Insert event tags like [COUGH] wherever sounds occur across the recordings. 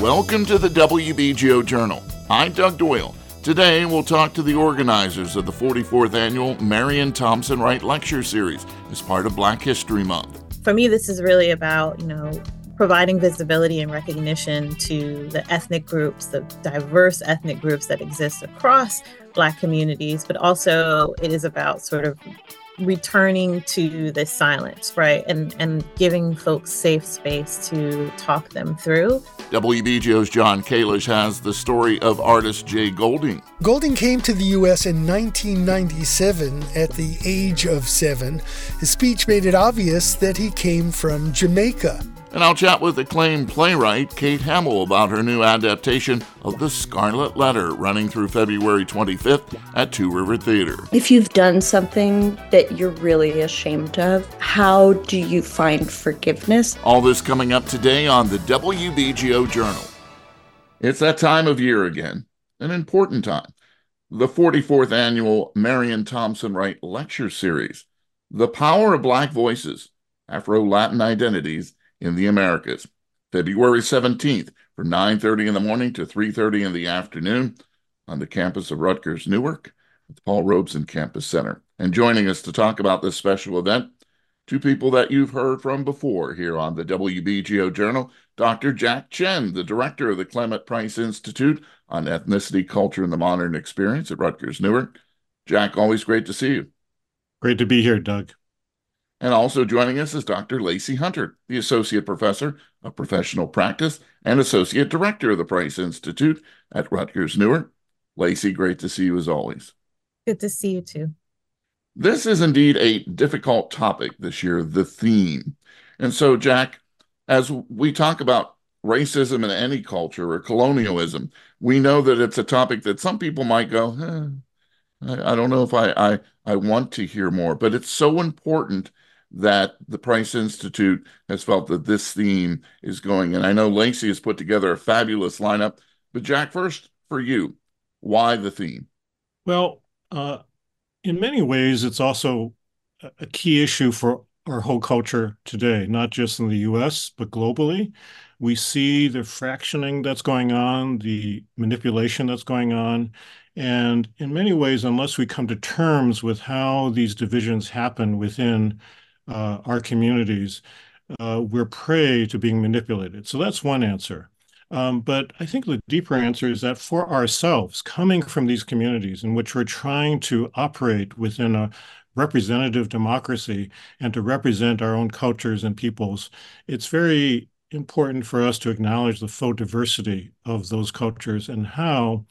welcome to the WBGO Journal. I'm Doug Doyle. Today, we'll talk to the organizers of the 44th annual Marion Thompson Wright Lecture Series as part of Black History Month. For me, this is really about, you know, providing visibility and recognition to the ethnic groups, the diverse ethnic groups that exist across Black communities, but also it is about sort of returning to the silence, right? And and giving folks safe space to talk them through. WBGO's John Kalish has the story of artist Jay Golding. Golding came to the U.S. in 1997 at the age of seven. His speech made it obvious that he came from Jamaica. And I'll chat with acclaimed playwright Kate Hamill about her new adaptation of The Scarlet Letter, running through February 25th at Two River Theater. If you've done something that you're really ashamed of, how do you find forgiveness? All this coming up today on the WBGO Journal. It's that time of year again, an important time. The 44th annual Marion Thompson Wright Lecture Series, The Power of Black Voices, Afro Latin Identities in the Americas. February 17th from 9:30 in the morning to 3:30 in the afternoon on the campus of Rutgers Newark at the Paul Robeson Campus Center. And joining us to talk about this special event, two people that you've heard from before here on the WBGO Journal, Dr. Jack Tchen, the director of the Clement Price Institute on Ethnicity, Culture, and the Modern Experience at Rutgers Newark. Jack, always great to see you. Great to be here, Doug. And also joining us is Dr. Lacey Hunter, the Associate Professor of Professional Practice and Associate Director of the Price Institute at Rutgers Newark. Lacey, great to see you as always. Good to see you too. This is indeed a difficult topic this year, the theme. And so, Jack, as we talk about racism in any culture or colonialism, we know that it's a topic that some people might go, eh, I, I, don't know if I, I I want to hear more, but it's so important that the Price Institute has felt that this theme is going. And I know Lacey has put together a fabulous lineup. But Jack, first for you, why the theme? Well, uh, in many ways, it's also a key issue for our whole culture today, not just in the US, but globally. We see the fractioning that's going on, the manipulation that's going on. And in many ways, unless we come to terms with how these divisions happen within uh, our communities, uh, we're prey to being manipulated. So that's one answer. Um, but I think the deeper answer is that for ourselves, coming from these communities in which we're trying to operate within a representative democracy and to represent our own cultures and peoples, it's very important for us to acknowledge the faux diversity of those cultures and how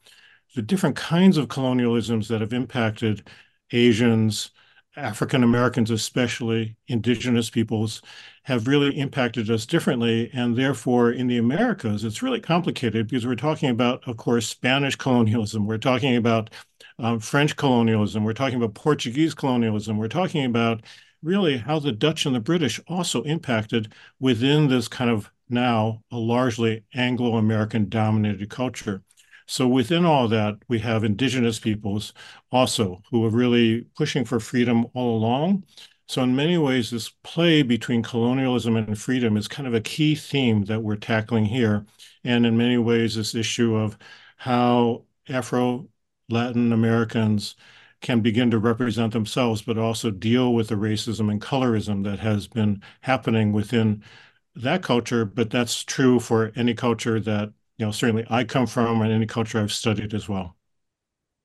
the different kinds of colonialisms that have impacted Asians, African Americans, especially indigenous peoples, have really impacted us differently. And therefore, in the Americas, it's really complicated because we're talking about, of course, Spanish colonialism. We're talking about um, French colonialism. We're talking about Portuguese colonialism. We're talking about really how the Dutch and the British also impacted within this kind of now a largely Anglo American dominated culture. So within all that, we have indigenous peoples also who are really pushing for freedom all along. So in many ways, this play between colonialism and freedom is kind of a key theme that we're tackling here. And in many ways, this issue of how Afro Latin Americans can begin to represent themselves, but also deal with the racism and colorism that has been happening within that culture. But that's true for any culture that you know, certainly I come from and any culture I've studied as well.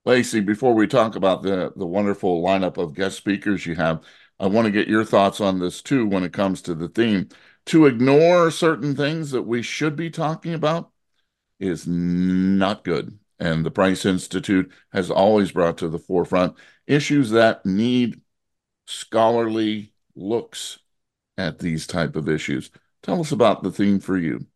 Lacey, before we talk about the the wonderful lineup of guest speakers you have, I want to get your thoughts on this too when it comes to the theme. To ignore certain things that we should be talking about is not good. And the Price Institute has always brought to the forefront issues that need scholarly looks at these type of issues. Tell us about the theme for you.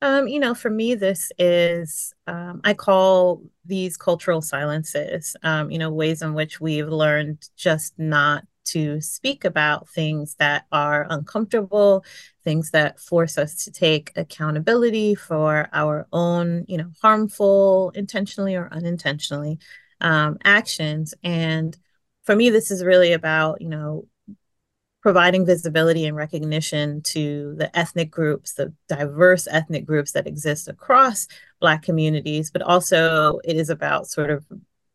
Um, you know, for me, this is, um, I call these cultural silences, um, you know, ways in which we've learned just not to speak about things that are uncomfortable, things that force us to take accountability for our own, you know, harmful, intentionally or unintentionally, um, actions. And for me, this is really about, you know, providing visibility and recognition to the ethnic groups, the diverse ethnic groups that exist across Black communities, but also it is about sort of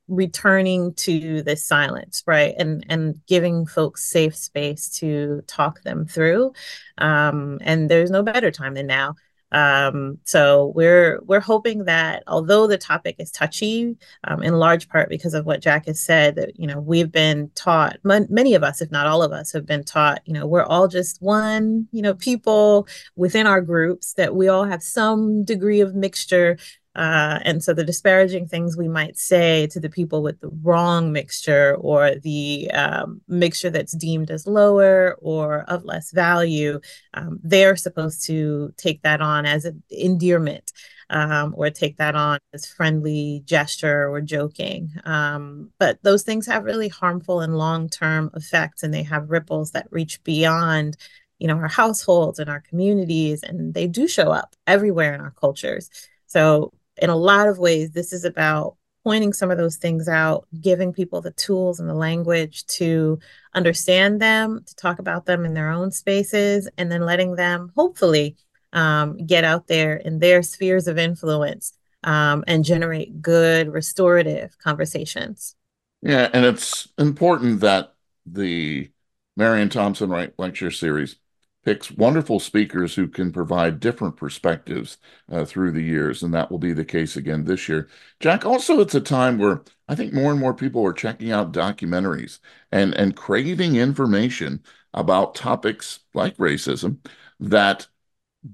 returning to the silence right? And and giving folks safe space to talk them through. Um and there's no better time than now um, so we're we're hoping that although the topic is touchy, um, in large part because of what Jack has said, that you know we've been taught, many of us, if not all of us, have been taught, you know, we're all just one, you know, people within our groups that we all have some degree of mixture uh, and so the disparaging things we might say to the people with the wrong mixture or the um, mixture that's deemed as lower or of less value, um, they're supposed to take that on as an endearment um, or take that on as friendly gesture or joking. Um, but those things have really harmful and long term effects, and they have ripples that reach beyond you know our households and our communities and they do show up everywhere in our cultures so in a lot of ways, this is about pointing some of those things out, giving people the tools and the language to understand them, to talk about them in their own spaces, and then letting them hopefully um, get out there in their spheres of influence um, and generate good restorative conversations. Yeah, and it's important that the Marion Thompson Wright Lecture Series picks wonderful speakers who can provide different perspectives uh, through the years, and that will be the case again this year. Jack, also, it's a time where I think more and more people are checking out documentaries and and craving information about topics like racism that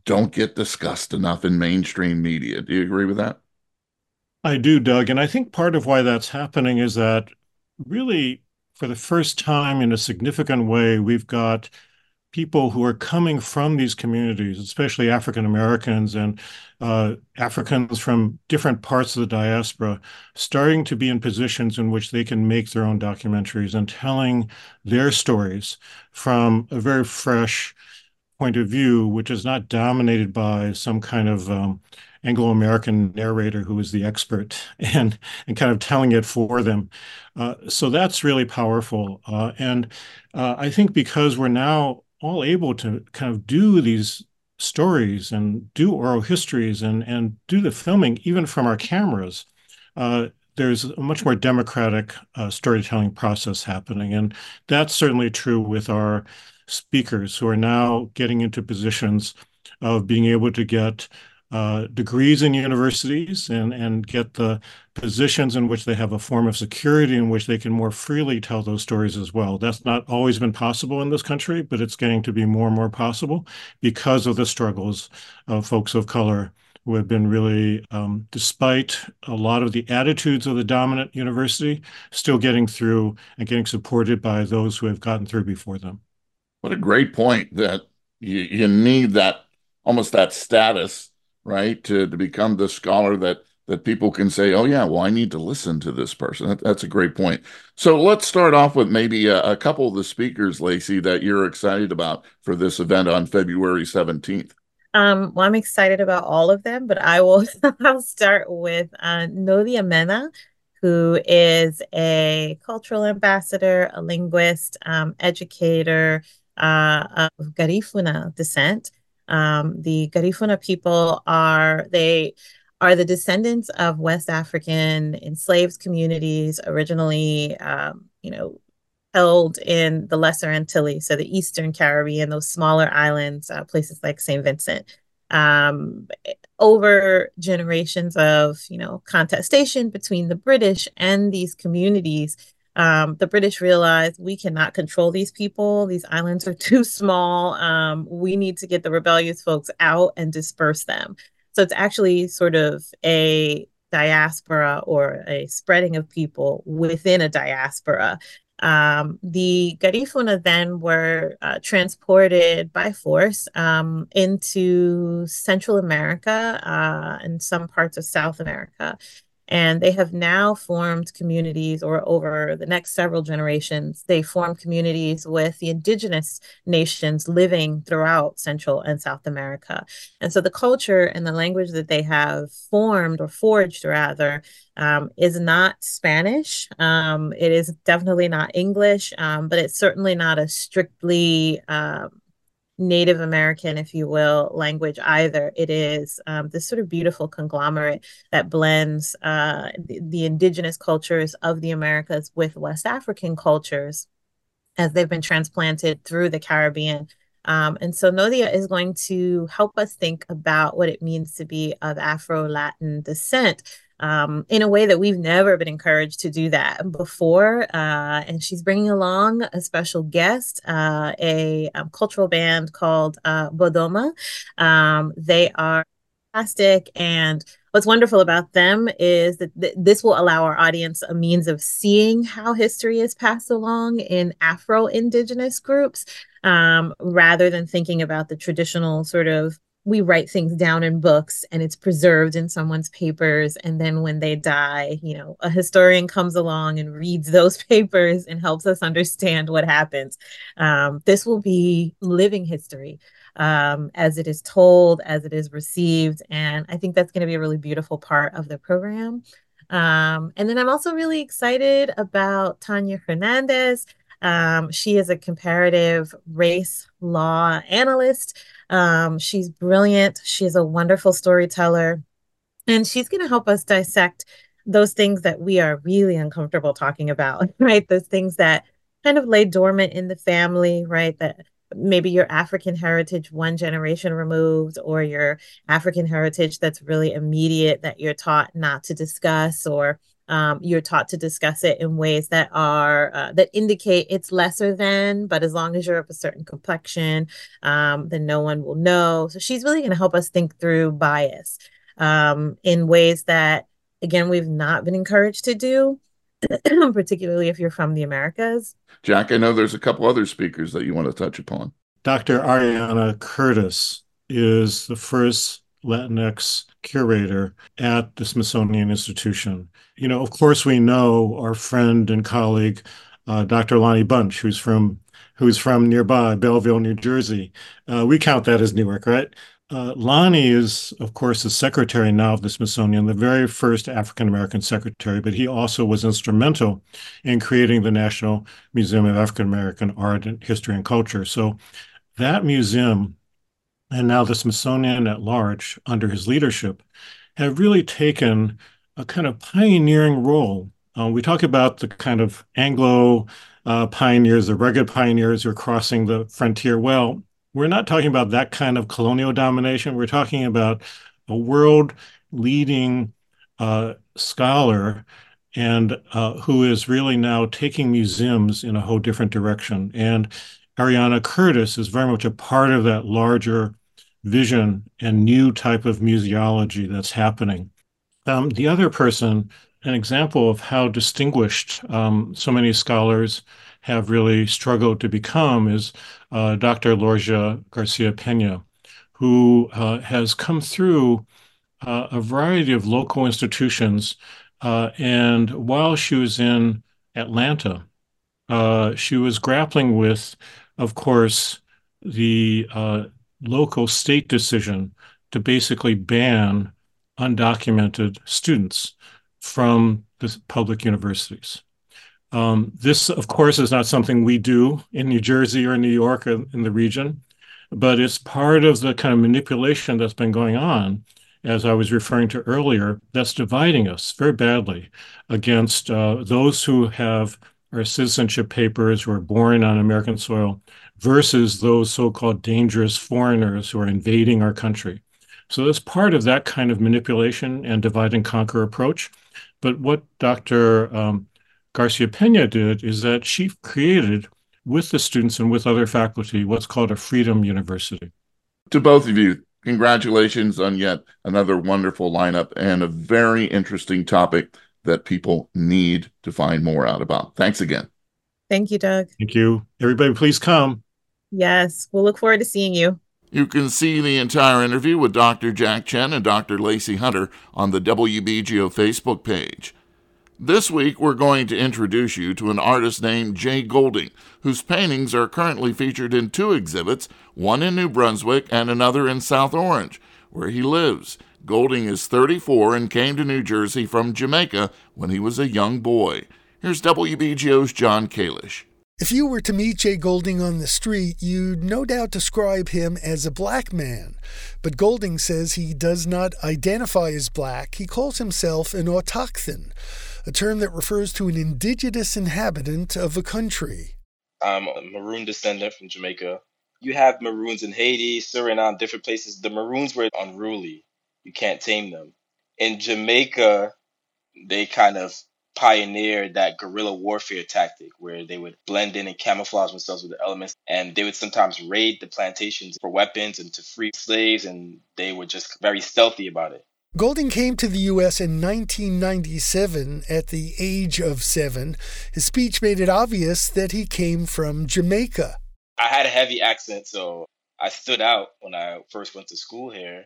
don't get discussed enough in mainstream media. Do you agree with that? I do, Doug, and I think part of why that's happening is that really, for the first time in a significant way, we've got people who are coming from these communities, especially African Americans and uh, Africans from different parts of the diaspora, starting to be in positions in which they can make their own documentaries and telling their stories from a very fresh point of view, which is not dominated by some kind of um, Anglo-American narrator who is the expert [LAUGHS] and and kind of telling it for them. Uh, so that's really powerful. Uh, and uh, I think because we're now all able to kind of do these stories and do oral histories and and do the filming even from our cameras. Uh, there's a much more democratic uh, storytelling process happening, and that's certainly true with our speakers who are now getting into positions of being able to get uh, degrees in universities and, and get the positions in which they have a form of security in which they can more freely tell those stories as well. That's not always been possible in this country, but it's getting to be more and more possible because of the struggles of folks of color who have been really, um, despite a lot of the attitudes of the dominant university, still getting through and getting supported by those who have gotten through before them. What a great point that you, you need that almost that status right? To, to become the scholar that that people can say, oh yeah, well I need to listen to this person. That, that's a great point. So let's start off with maybe a, a couple of the speakers, Lacey, that you're excited about for this event on February 17th. Um, well, I'm excited about all of them, but I will [LAUGHS] I'll start with uh, Nodia Mena, who is a cultural ambassador, a linguist, um, educator uh, of Garifuna descent. Um, the Garifuna people are they are the descendants of West African enslaved communities originally, um, you know, held in the Lesser Antilles, so the Eastern Caribbean, those smaller islands, uh, places like St. Vincent. Um, over generations of, you know, contestation between the British and these communities, um, the British realized we cannot control these people. These islands are [LAUGHS] too small. Um, we need to get the rebellious folks out and disperse them. So it's actually sort of a diaspora or a spreading of people within a diaspora. Um, the Garifuna then were uh, transported by force um, into Central America uh, and some parts of South America And they have now formed communities, or over the next several generations, they form communities with the indigenous nations living throughout Central and South America. And so the culture and the language that they have formed or forged, rather, um, is not Spanish. Um, it is definitely not English, um, but it's certainly not a strictly um, Native American, if you will, language either. It is um, this sort of beautiful conglomerate that blends uh, the, the, indigenous cultures of the Americas with West African cultures as they've been transplanted through the Caribbean. Um, and so Nodia is going to help us think about what it means to be of Afro Latin descent um, in a way that we've never been encouraged to do that before. Uh, and she's bringing along a special guest, uh, a um, cultural band called uh, Bodoma. Um, they are fantastic and what's wonderful about them is that th- this will allow our audience a means of seeing how history is passed along in afro indigenous groups um, rather than thinking about the traditional sort of we write things down in books and it's preserved in someone's papers. And then when they die you know a historian comes along and reads [LAUGHS] those papers and helps us understand what happens. Um, this will be living history um, as it is told as it is received. And i think that's going to be a really beautiful part of the program. Um, and then i'm also really excited about tanya hernandez. Um, she is a comparative race law analyst um, she's brilliant. She's a wonderful storyteller. And she's going to help us dissect those things that we are really uncomfortable talking about, [LAUGHS] right? Those things that kind of lay dormant in the family, right? That maybe your African heritage one generation removed, or your African heritage that's really immediate that you're taught not to discuss, or um, you're taught to discuss it in ways that are uh, that indicate it's lesser than but as long as you're of a certain complexion um, then no one will know. So she's really going to help us think through bias um, in ways that again we've not been encouraged to do [CLEARS THROAT] particularly if you're from the americas. Jack i know there's a couple other speakers that you want to touch upon. Dr ariana curtis is the first latinx curator at the smithsonian institution you know, of course, we know our friend and colleague, uh, Dr. Lonnie Bunch, who's from who's from nearby Belleville, New Jersey. Uh, we count that as Newark, right? Uh, Lonnie is, of course, the secretary now of the Smithsonian, the very first African American secretary, but he also was instrumental in creating the National Museum of African American Art and History and Culture. So that museum, and now the Smithsonian at large, under his leadership, have really taken a kind of pioneering role. Uh, we talk about the kind of Anglo uh, pioneers, the rugged pioneers who are crossing the frontier. Well, we're not talking about that kind of colonial domination. We're talking about a world leading uh, scholar and uh, who is really now taking museums in a whole different direction. And Ariana Curtis is very much a part of that larger vision and new type of museology that's happening. Um, the other person, an example of how distinguished um, so many scholars have really struggled to become, is uh, Dr. Lorgia Garcia Pena, who uh, has come through uh, a variety of local institutions. Uh, and while she was in Atlanta, uh, she was grappling with, of course, the uh, local state decision to basically ban undocumented students from the public universities. Um, this, of course, is not something we do in New Jersey or New York or in the region, but it's part of the kind of manipulation that's been going on, as I was referring to earlier, that's dividing us very badly against uh, those who have our citizenship papers who are born on American soil versus those so-called dangerous foreigners who are invading our country. So that's part of that kind of manipulation and divide and conquer approach. But what Dr. Um, Garcia Pena did is that she created with the students and with other faculty what's called a Freedom University. To both of you, congratulations on yet another wonderful lineup and a very interesting topic that people need to find more out about. Thanks again. Thank you, Doug. Thank you. Everybody, please come. Yes, we'll look forward to seeing you. You can see the entire interview with Dr. Jack Tchen and Dr. Lacey Hunter on the WBGO Facebook page. This week, we're going to introduce you to an artist named Jay Golding, whose paintings are currently featured in two exhibits, one in New Brunswick and another in South Orange, where he lives. Golding is 34 and came to New Jersey from Jamaica when he was a young boy. Here's WBGO's John Kalish. If you were to meet Jay Golding on the street, you'd no doubt describe him as a black man. But Golding says he does not identify as black. He calls himself an autochthon a term that refers to an indigenous inhabitant of a country. I'm a maroon descendant from Jamaica. You have maroons in Haiti, Suriname, different places. The maroons were unruly. You can't tame them. In Jamaica, they kind of pioneered that guerrilla warfare tactic where they would blend in and camouflage themselves with the elements and they would sometimes raid the plantations for weapons and to free slaves and they were just very stealthy about it Golding came to the U.S. in 1997 at the age of seven. His speech made it obvious that he came from Jamaica. I had a heavy accent, so I stood out when I first went to school here.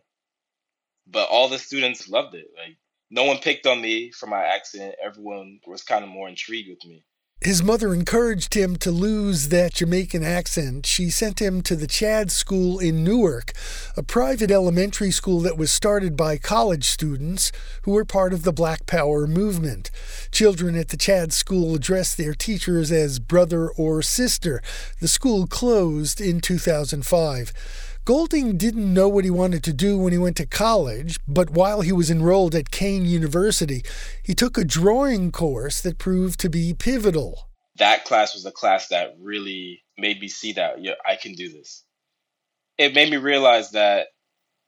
But all the students loved it. Like, no one picked on me for my accent. Everyone was kind of more intrigued with me. His mother encouraged him to lose that Jamaican accent. She sent him to the Chad School in Newark, a private elementary school that was started by college students who were part of the Black Power movement. Children at the Chad School addressed their teachers as brother or sister. The school closed in 2005. Golding didn't know what he wanted to do when he went to college, but while he was enrolled at Kean University, he took a drawing course that proved to be pivotal. That class was a class that really made me see that yeah, I can do this. It made me realize that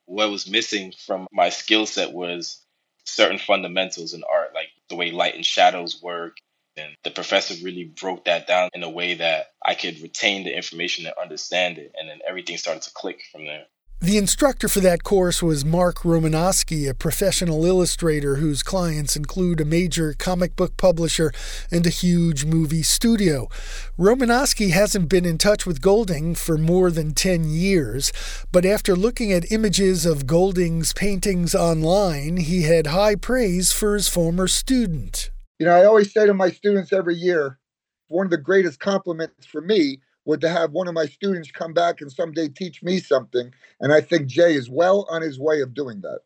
what was missing from my skill set was certain fundamentals in art, like the way light and shadows work, and the professor really broke that down in a way that I could retain the information and understand it. And then everything started to click from there. The instructor for that course was Mark Romanowski, a professional illustrator whose clients include a major comic book publisher and a huge movie studio. Romanowski hasn't been in touch with Golding for more than 10 years, but after looking at images of Golding's paintings online, he had high praise for his former student. You know, I always say to my students every year, one of the greatest compliments for me would to have one of my students come back and someday teach me something. And I think Jay is well on his way of doing that.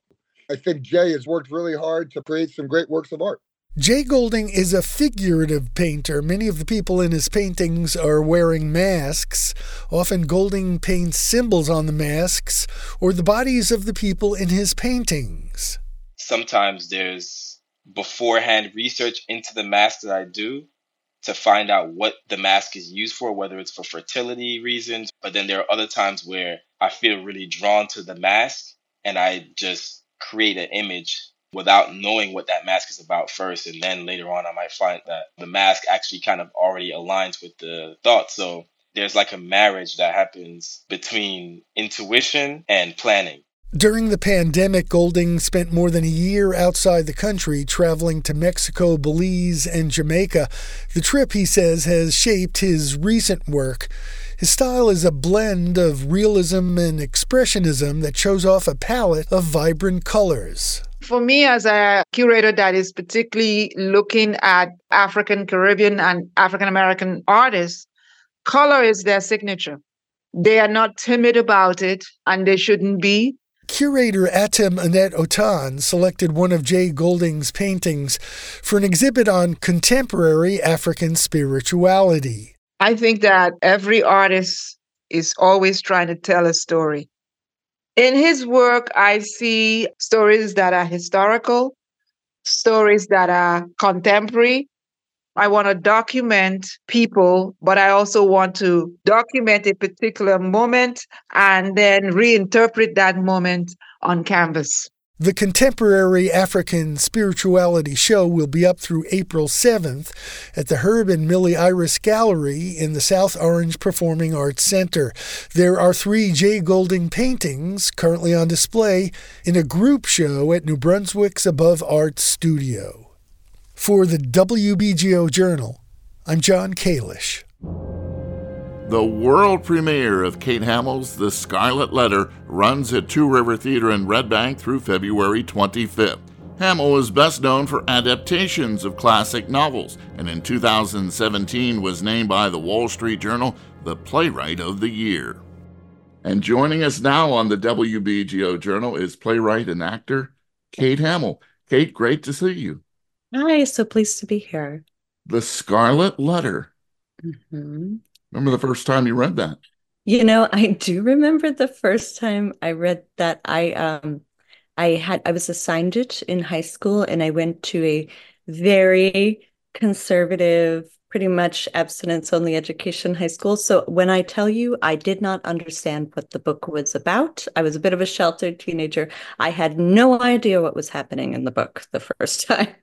I think Jay has worked really hard to create some great works of art. Jay Golding is a figurative painter. Many of the people in his paintings are wearing masks. Often, Golding paints symbols on the masks or the bodies of the people in his paintings. Sometimes there's beforehand research into the mask that I do to find out what the mask is used for, whether it's for fertility reasons. But then there are other times where I feel really drawn to the mask and I just create an image without knowing what that mask is about first. And then later on, I might find that the mask actually kind of already aligns with the thought. So there's like a marriage that happens between intuition and planning. During the pandemic, Golding spent more than a year outside the country, traveling to Mexico, Belize, and Jamaica. The trip, he says, has shaped his recent work. His style is a blend of realism and expressionism that shows off a palette of vibrant colors. For me, as a curator that is particularly looking at African, Caribbean, and African American artists, color is their signature. They are not timid about it, and they shouldn't be. Curator Atim Annette Oton selected one of Jay Golding's paintings for an exhibit on contemporary African spirituality. I think that every artist is always trying to tell a story. In his work, I see stories that are historical, stories that are contemporary, I want to document people, but I also want to document a particular moment and then reinterpret that moment on canvas. The Contemporary African Spirituality Show will be up through April 7th at the Herb and Millie Iris Gallery in the South Orange Performing Arts Center. There are three Jay Golding paintings currently on display in a group show at New Brunswick's Above Art Studio. For the WBGO Journal, I'm John Kalish. The world premiere of Kate Hamill's The Scarlet Letter runs at Two River Theater in Red Bank through February 25th. Hamill is best known for adaptations of classic novels, and in 2017 was named by the Wall Street Journal the Playwright of the Year. And joining us now on the WBGO Journal is playwright and actor Kate Hamill. Kate, great to see you. Hi, so pleased to be here. The Scarlet Letter. Mm-hmm. Remember the first time you read that? You know, I do remember the first time I read that. I um I had I was assigned it in high school and I went to a very conservative, pretty much abstinence only education high school. So when I tell you I did not understand what the book was about, I was a bit of a sheltered teenager. I had no idea what was happening in the book the first [LAUGHS] time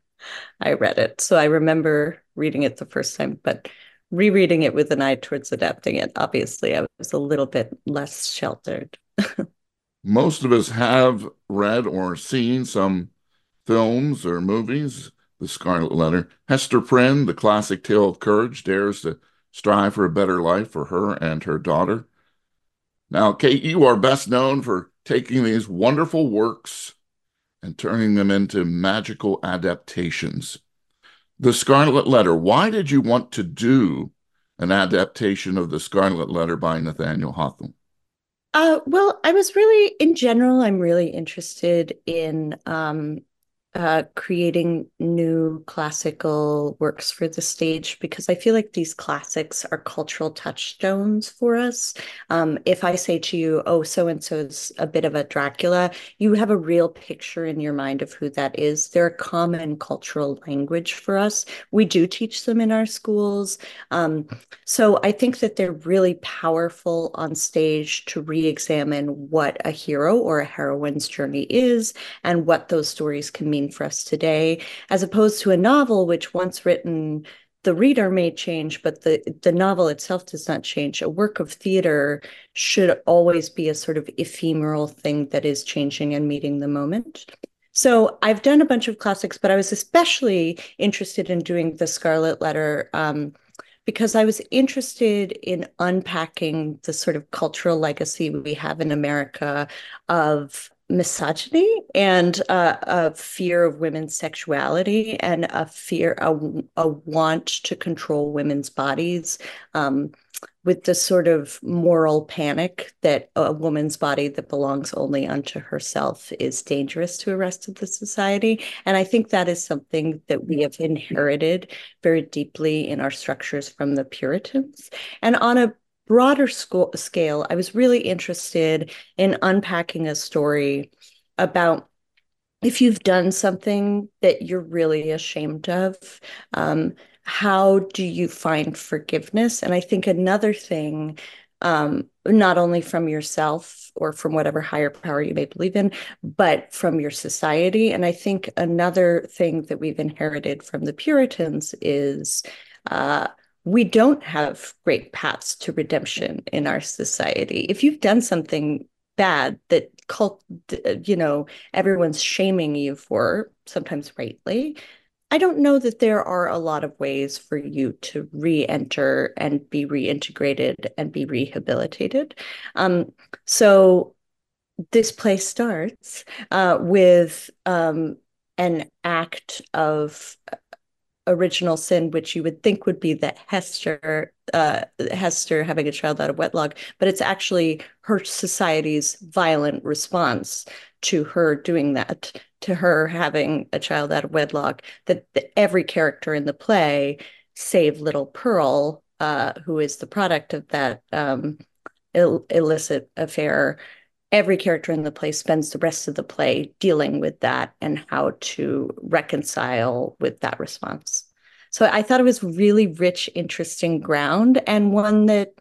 I read it. So I remember reading it the first time, but rereading it with an eye towards adapting it, obviously, I was a little bit less sheltered. [LAUGHS] Most of us have read or seen some films or movies. The Scarlet Letter. Hester Prynne, the classic tale of courage, dares to strive for a better life for her and her daughter. Now, Kate, you are best known for taking these wonderful works and turning them into magical adaptations the Scarlet Letter. Why did you want to do an adaptation of the Scarlet Letter by Nathaniel Hawthorne? Uh, well, I was really, in general, I'm really interested in um, uh, creating new classical works for the stage because I feel like these classics are cultural touchstones for us. Um, if I say to you, oh, so and so's a bit of a Dracula, you have a real picture in your mind of who that is. They're a common cultural language for us. We do teach them in our schools. Um, so I think that they're really powerful on stage to re examine what a hero or a heroine's journey is and what those stories can mean for us today, as opposed to a novel, which once written, the reader may change, but the, the novel itself does not change. A work of theater should always be a sort of ephemeral thing that is changing and meeting the moment. So I've done a bunch of classics, but I was especially interested in doing the Scarlet Letter um, because I was interested in unpacking the sort of cultural legacy we have in America of misogyny and uh, a fear of women's sexuality and a fear, a, a want to control women's bodies um, with the sort of moral panic that a woman's body that belongs only unto herself is dangerous to the rest of the society. And I think that is something that we have inherited very deeply in our structures from the Puritans. And on a broader scale, I was really interested in unpacking a story about if you've done something that you're really ashamed of, um, how do you find forgiveness? And I think another thing, um, not only from yourself or from whatever higher power you may believe in, but from your society. And I think another thing that we've inherited from the Puritans is uh, we don't have great paths to redemption in our society. If you've done something bad that cult, you know, everyone's shaming you for, sometimes rightly, I don't know that there are a lot of ways for you to re-enter and be reintegrated and be rehabilitated. Um, so this play starts uh, with um, an act of original sin, which you would think would be that Hester, uh, Hester having a child out of wedlock, but it's actually her society's violent response to her doing that, to her having a child out of wedlock. That, every character in the play, save little Pearl, uh, who is the product of that um, Ill- illicit affair, every character in the play spends the rest of the play dealing with that and how to reconcile with that response. So I thought it was really rich, interesting ground and one that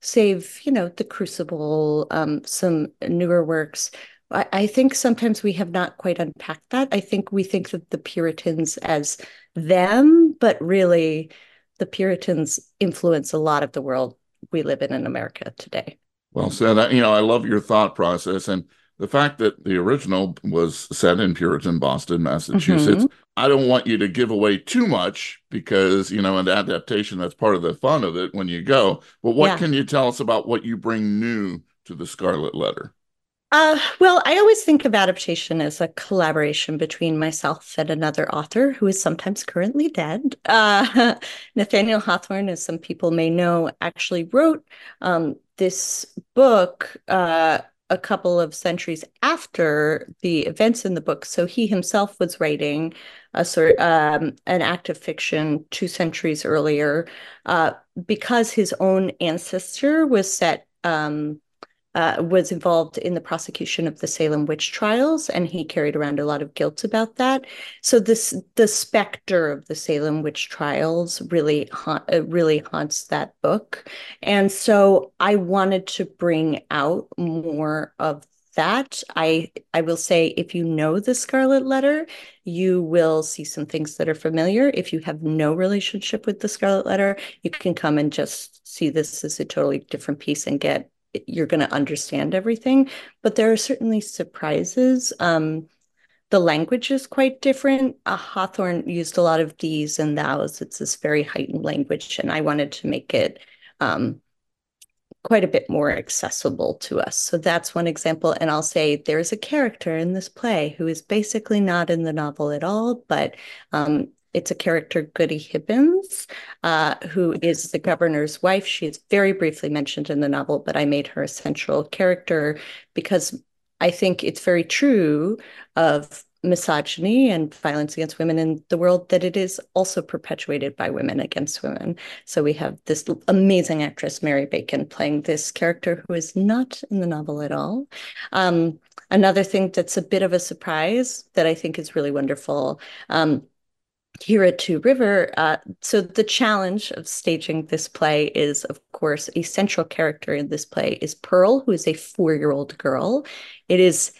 save, you know, the Crucible, um, some newer works. I, I think sometimes we have not quite unpacked that. I think we think of the Puritans as them, but really the Puritans influence a lot of the world we live in in America today. Well said. I, you know, I love your thought process and the fact that the original was set in Puritan Boston, Massachusetts, mm-hmm. I don't want you to give away too much because, you know, an adaptation, that's part of the fun of it when you go. But what Yeah. can you tell us about what you bring new to the Scarlet Letter? Uh, well, I always think of adaptation as a collaboration between myself and another author who is sometimes currently dead. Uh, [LAUGHS] Nathaniel Hawthorne, as some people may know, actually wrote um, this book uh, a couple of centuries after the events in the book. So he himself was writing a sort um, an act of fiction two centuries earlier uh, because his own ancestor was set. Um, uh, was involved in the prosecution of the Salem witch trials, and he carried around a lot of guilt about that. So this the specter of the Salem witch trials really ha- uh, really haunts that book, and so I wanted to bring out more of that. I I will say if you know the Scarlet Letter, you will see some things that are familiar. If you have no relationship with the Scarlet Letter, you can come and just see this as a totally different piece and get you're going to understand everything, but there are certainly surprises. Um, the language is quite different. Uh, Hawthorne used a lot of these and thous. It's this very heightened language, and I wanted to make it um, quite a bit more accessible to us. So that's one example. And I'll say there's a character in this play who is basically not in the novel at all, but um, it's a character, Goody Hibbins, uh, who is the governor's wife. She is very briefly mentioned in the novel, but I made her a central character because I think it's very true of misogyny and violence against women in the world that it is also perpetuated by women against women. So we have this amazing actress, Mary Bacon, playing this character who is not in the novel at all. Um, another thing that's a bit of a surprise that I think is really wonderful. Um, here at Two River, uh, so the challenge of staging this play is, of course, a central character in this play is Pearl, who is a four-year-old girl. It is,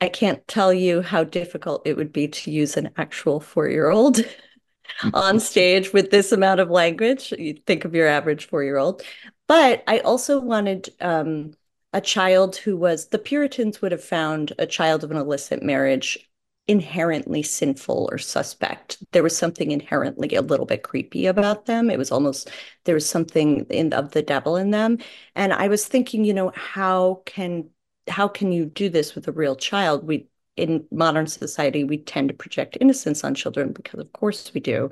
I can't tell you how difficult it would be to use an actual four-year-old [LAUGHS] on stage with this amount of language. You think of your average four-year-old. But I also wanted um, a child who was, the Puritans would have found a child of an illicit marriage inherently sinful or suspect. There was something inherently a little bit creepy about them. It was almost there was something in of the devil in them. And I was thinking, you know, how can how can you do this with a real child? We in modern society we tend to project innocence on children because of course we do.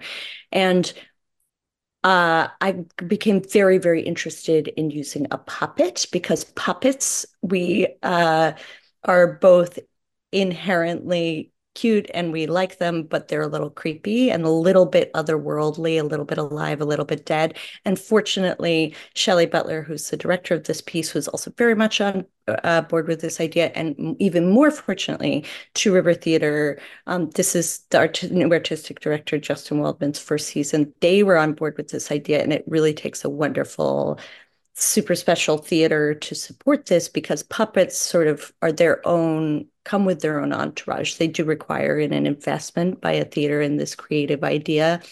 And uh, I became very, very interested in using a puppet because puppets, we uh, are both inherently cute and we like them, but they're a little creepy and a little bit otherworldly, a little bit alive, a little bit dead. And fortunately, Shelley Butler, who's the director of this piece, was also very much on uh, board with this idea. And even more fortunately, Two River Theater, um, this is the art- new artistic director, Justin Waldman's first season. They were on board with this idea, and it really takes a wonderful super special theater to support this because puppets sort of are their own come with their own entourage. They do require an investment by a theater in this creative idea.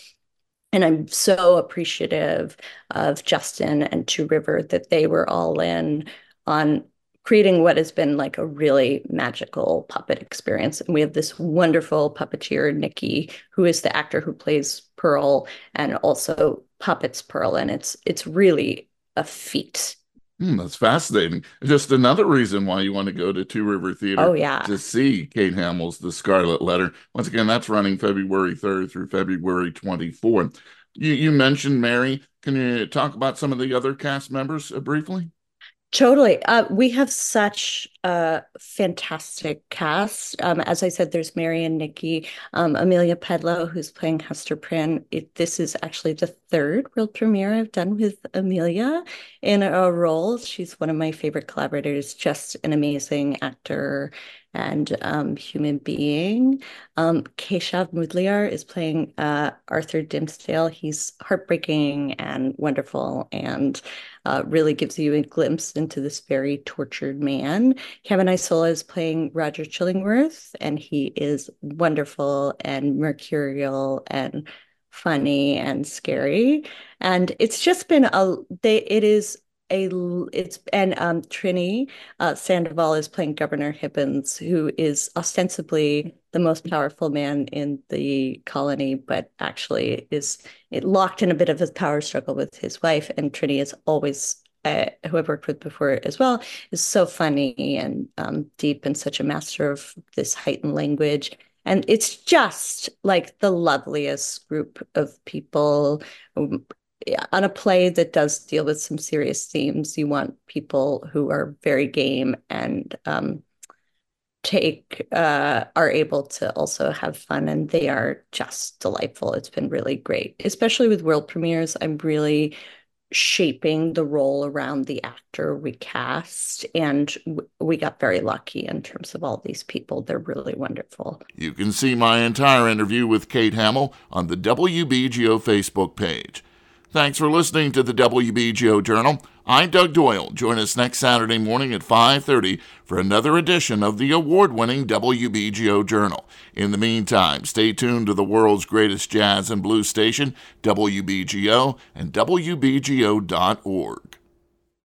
And i'm so appreciative of justin and two river that they were all in on creating what has been like a really magical puppet experience. And we have this wonderful puppeteer nikki who is the actor who plays pearl and also puppets pearl. And it's it's really a feat. Mm, that's fascinating. Just another reason why you want to go to Two River Theater oh, yeah. to see Kate Hamill's The Scarlet Letter. Once again, that's running February 3rd through February 24th. You, you mentioned Mary. Can you talk about some of the other cast members uh, briefly? Totally. Uh, we have such a fantastic cast. Um, as I said, there's Mary and Nikki, um, Amelia Pedlow, who's playing Hester Prynne. It, this is actually the third world premiere I've done with Amelia in a role. She's one of my favorite collaborators, just an amazing actor and um, human being. Um, Keshav Moodliar is playing uh, Arthur Dimmesdale. He's heartbreaking and wonderful and uh, really gives you a glimpse into this very tortured man. Kevin Isola is playing Roger Chillingworth, and he is wonderful and mercurial and funny and scary. And it's just been a they it is a it's and um Triney uh, Sandoval is playing Governor Hibbins, who is ostensibly the most powerful man in the colony, but actually is it locked in a bit of a power struggle with his wife. And Triney is always uh, who I've worked with before as well, is so funny and um, deep and such a master of this heightened language. And it's just like the loveliest group of people um, on a play that does deal with some serious themes. You want people who are very game and um, take uh, are able to also have fun, and they are just delightful. It's been really great, especially with world premieres. I'm really shaping the role around the actor we cast and we got very lucky in terms of all these people they're really wonderful you can see my entire interview with kate hamill on the wbgo facebook page thanks for listening to the wbgo journal. I'm doug doyle. Join us next saturday morning at 5.30 for another edition of the award-winning wbgo journal. In the meantime, stay tuned to the world's greatest jazz and blues station, WBGO, and WBGO.org.